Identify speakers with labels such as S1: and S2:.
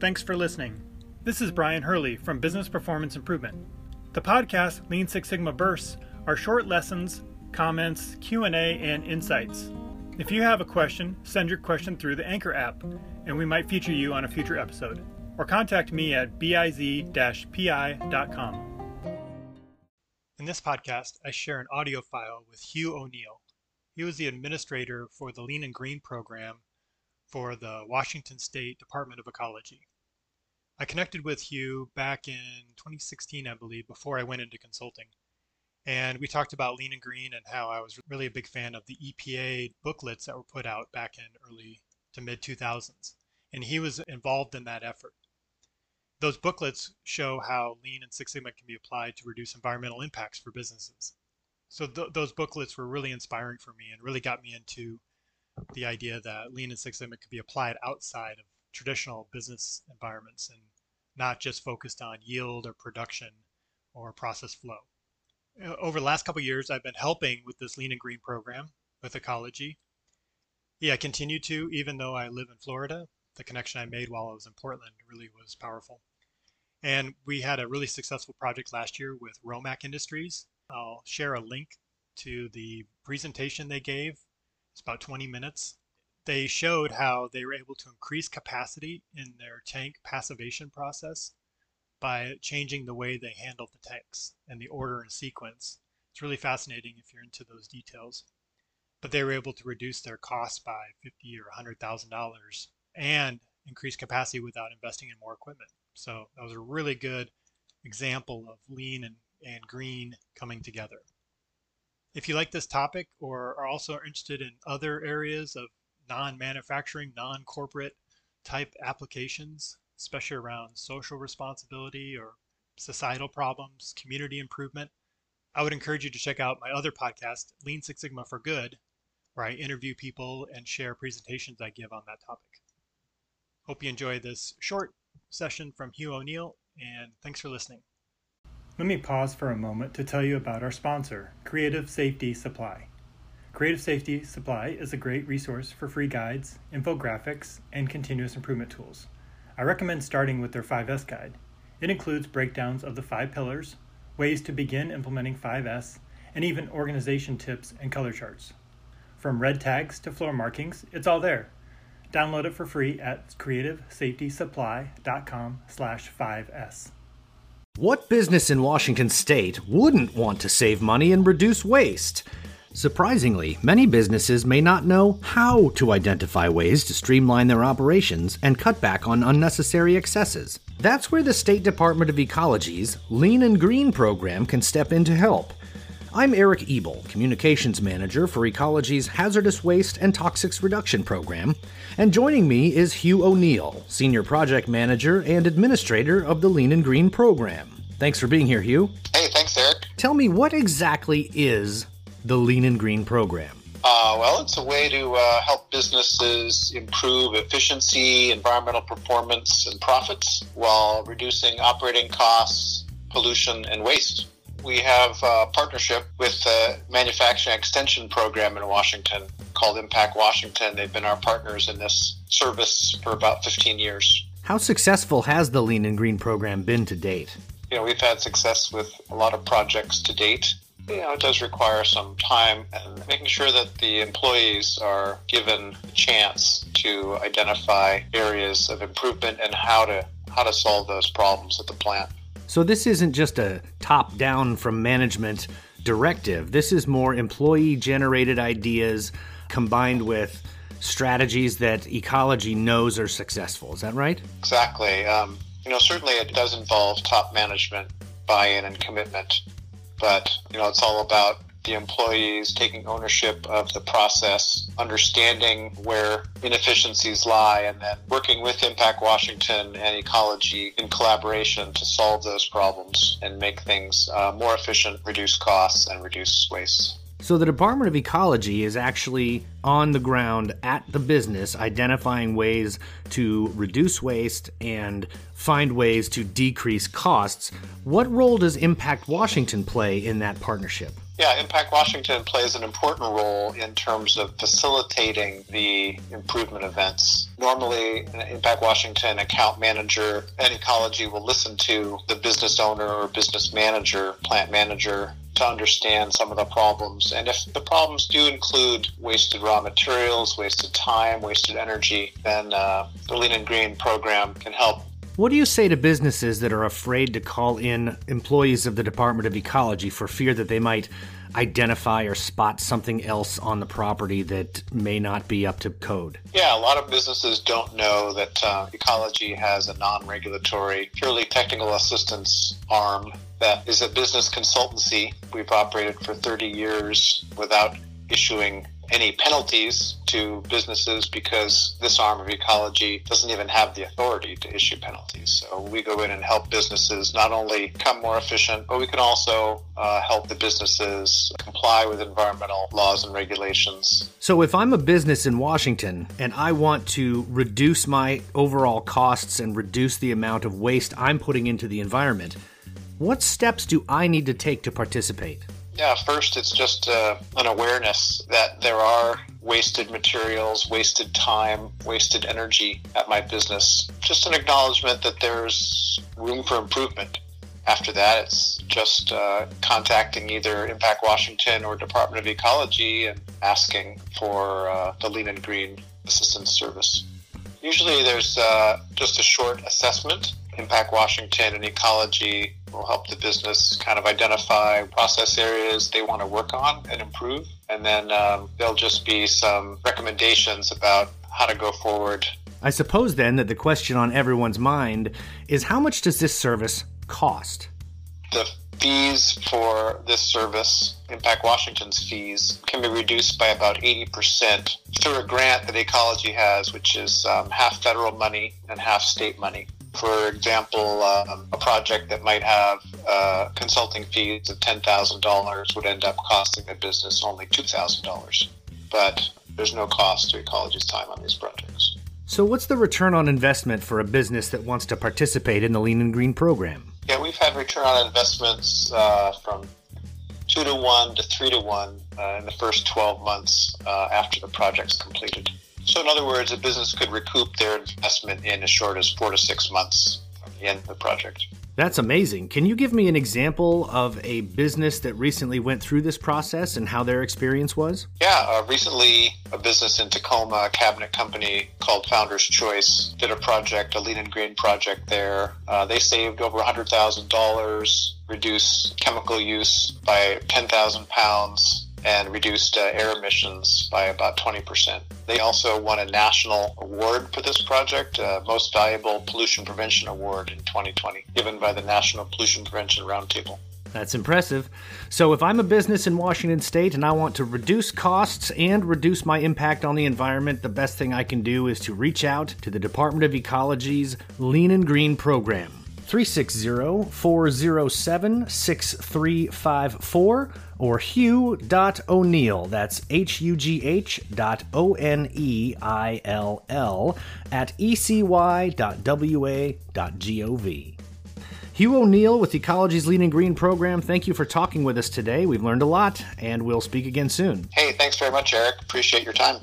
S1: Thanks for listening. This is Brian Hurley from Business Performance Improvement. The podcast Lean Six Sigma Bursts are short lessons, comments, Q&A, and insights. If you have a question, send your question through the Anchor app, and we might feature you on a future episode. Or contact me at biz-pi.com. In this podcast, I share an audio file with Hugh O'Neill. He was the administrator for the Lean and Green program for the Washington State Department of Ecology. I connected with Hugh back in 2016, I believe, before I went into consulting. And we talked about Lean and Green and how I was really a big fan of the EPA booklets that were put out back in early to mid 2000s. And he was involved in that effort. Those booklets show how Lean and Six Sigma can be applied to reduce environmental impacts for businesses. So th- those booklets were really inspiring for me and really got me into the idea that Lean and Six Sigma could be applied outside of traditional business environments and not just focused on yield or production or process flow. Uh, over the last couple years, I've been helping with this Lean and Green program with ecology. Yeah, I continue to, even though I live in Florida. The connection I made while I was in Portland really was powerful. And we had a really successful project last year with Romac Industries. I'll share a link to the presentation they gave. It's about 20 minutes they showed how they were able to increase capacity in their tank passivation process by changing the way they handled the tanks and the order and sequence. It's really fascinating if you're into those details. But they were able to reduce their cost by fifty or hundred thousand dollars and increase capacity without investing in more equipment. So that was a really good example of lean and, and green coming together. If you like this topic or are also interested in other areas of non-manufacturing, non-corporate type applications, especially around social responsibility or societal problems, community improvement, I would encourage you to check out my other podcast, Lean Six Sigma for Good, where I interview people and share presentations I give on that topic. Hope you enjoy this short session from Hugh O'Neill, and thanks for listening. Let me pause for a moment to tell you about our sponsor, Creative Safety Supply. Creative Safety Supply is a great resource for free guides, infographics, and continuous improvement tools. I recommend starting with their 5S guide. It includes breakdowns of the five pillars, ways to begin implementing 5S, and even organization tips and color charts. From red tags to floor markings, it's all there. Download it for free at creativesafetysupply.com slash 5S.
S2: What business in Washington state wouldn't want to save money and reduce waste? Surprisingly, many businesses may not know how to identify ways to streamline their operations and cut back on unnecessary excesses. That's where the State Department of Ecology's Lean and Green program can step in to help. I'm Eric Ebel, Communications Manager for Ecology's Hazardous Waste and Toxics Reduction Program, and joining me is Hugh O'Neill, Senior Project Manager and Administrator of the Lean and Green program. Thanks for being here, Hugh.
S3: Hey, thanks, Eric.
S2: Tell me, what exactly is the Lean and Green program?
S3: Uh, well, it's a way to uh, help businesses improve efficiency, environmental performance, and profits while reducing operating costs, pollution, and waste. We have a partnership with the Manufacturing Extension Program in Washington called Impact Washington. They've been our partners in this service for about 15 years.
S2: How successful has the Lean and Green program been to date?
S3: You know, we've had success with a lot of projects to date you know, it does require some time and making sure that the employees are given a chance to identify areas of improvement and how to how to solve those problems at the plant.
S2: So this isn't just a top down from management directive. This is more employee generated ideas combined with strategies that ecology knows are successful. Is that right?
S3: Exactly. Um, you know, certainly it does involve top management buy-in and commitment but you know it's all about the employees taking ownership of the process, understanding where inefficiencies lie, and then working with Impact Washington and Ecology in collaboration to solve those problems and make things uh, more efficient, reduce costs, and reduce waste.
S2: So, the Department of Ecology is actually on the ground at the business identifying ways to reduce waste and find ways to decrease costs. What role does Impact Washington play in that partnership?
S3: Yeah, Impact Washington plays an important role in terms of facilitating the improvement events. Normally, Impact Washington account manager and ecology will listen to the business owner or business manager, plant manager, to understand some of the problems. And if the problems do include wasted raw materials, wasted time, wasted energy, then uh, the Lean and Green program can help.
S2: What do you say to businesses that are afraid to call in employees of the Department of Ecology for fear that they might identify or spot something else on the property that may not be up to code?
S3: Yeah, a lot of businesses don't know that uh, ecology has a non regulatory, purely technical assistance arm that is a business consultancy. We've operated for 30 years without issuing any penalties to businesses because this arm of ecology doesn't even have the authority to issue penalties. So we go in and help businesses not only become more efficient, but we can also uh, help the businesses comply with environmental laws and regulations.
S2: So if I'm a business in Washington and I want to reduce my overall costs and reduce the amount of waste I'm putting into the environment, what steps do I need to take to participate?
S3: Yeah, first, it's just uh, an awareness that there are wasted materials, wasted time, wasted energy at my business. Just an acknowledgement that there's room for improvement. After that, it's just uh, contacting either Impact Washington or Department of Ecology and asking for uh, the Lean and Green Assistance Service. Usually, there's uh, just a short assessment. Impact Washington and Ecology will help the business kind of identify process areas they want to work on and improve. And then um, there'll just be some recommendations about how to go forward.
S2: I suppose then that the question on everyone's mind is how much does this service cost?
S3: The fees for this service, Impact Washington's fees, can be reduced by about 80% through a grant that Ecology has, which is um, half federal money and half state money. For example, um, a project that might have uh, consulting fees of $10,000 would end up costing a business only $2,000. But there's no cost to Ecology's time on these projects.
S2: So, what's the return on investment for a business that wants to participate in the Lean and Green program?
S3: Yeah, we've had return on investments uh, from two to one to three to one uh, in the first 12 months uh, after the project's completed. So, in other words, a business could recoup their investment in as short as four to six months from the end of the project.
S2: That's amazing. Can you give me an example of a business that recently went through this process and how their experience was?
S3: Yeah, uh, recently a business in Tacoma, a cabinet company called Founders Choice, did a project, a lean and green project there. Uh, they saved over $100,000, reduced chemical use by 10,000 pounds, and reduced uh, air emissions by about 20%. They also won a national award for this project, uh, Most Valuable Pollution Prevention Award in 2020, given by the National Pollution Prevention Roundtable.
S2: That's impressive. So, if I'm a business in Washington State and I want to reduce costs and reduce my impact on the environment, the best thing I can do is to reach out to the Department of Ecology's Lean and Green program. 360 407 6354 or hugh.oneill. That's H U G H dot O N E I L L at ecy.wa.gov. Hugh O'Neill with Ecology's Lean and Green program, thank you for talking with us today. We've learned a lot, and we'll speak again soon.
S3: Hey, thanks very much, Eric. Appreciate your time.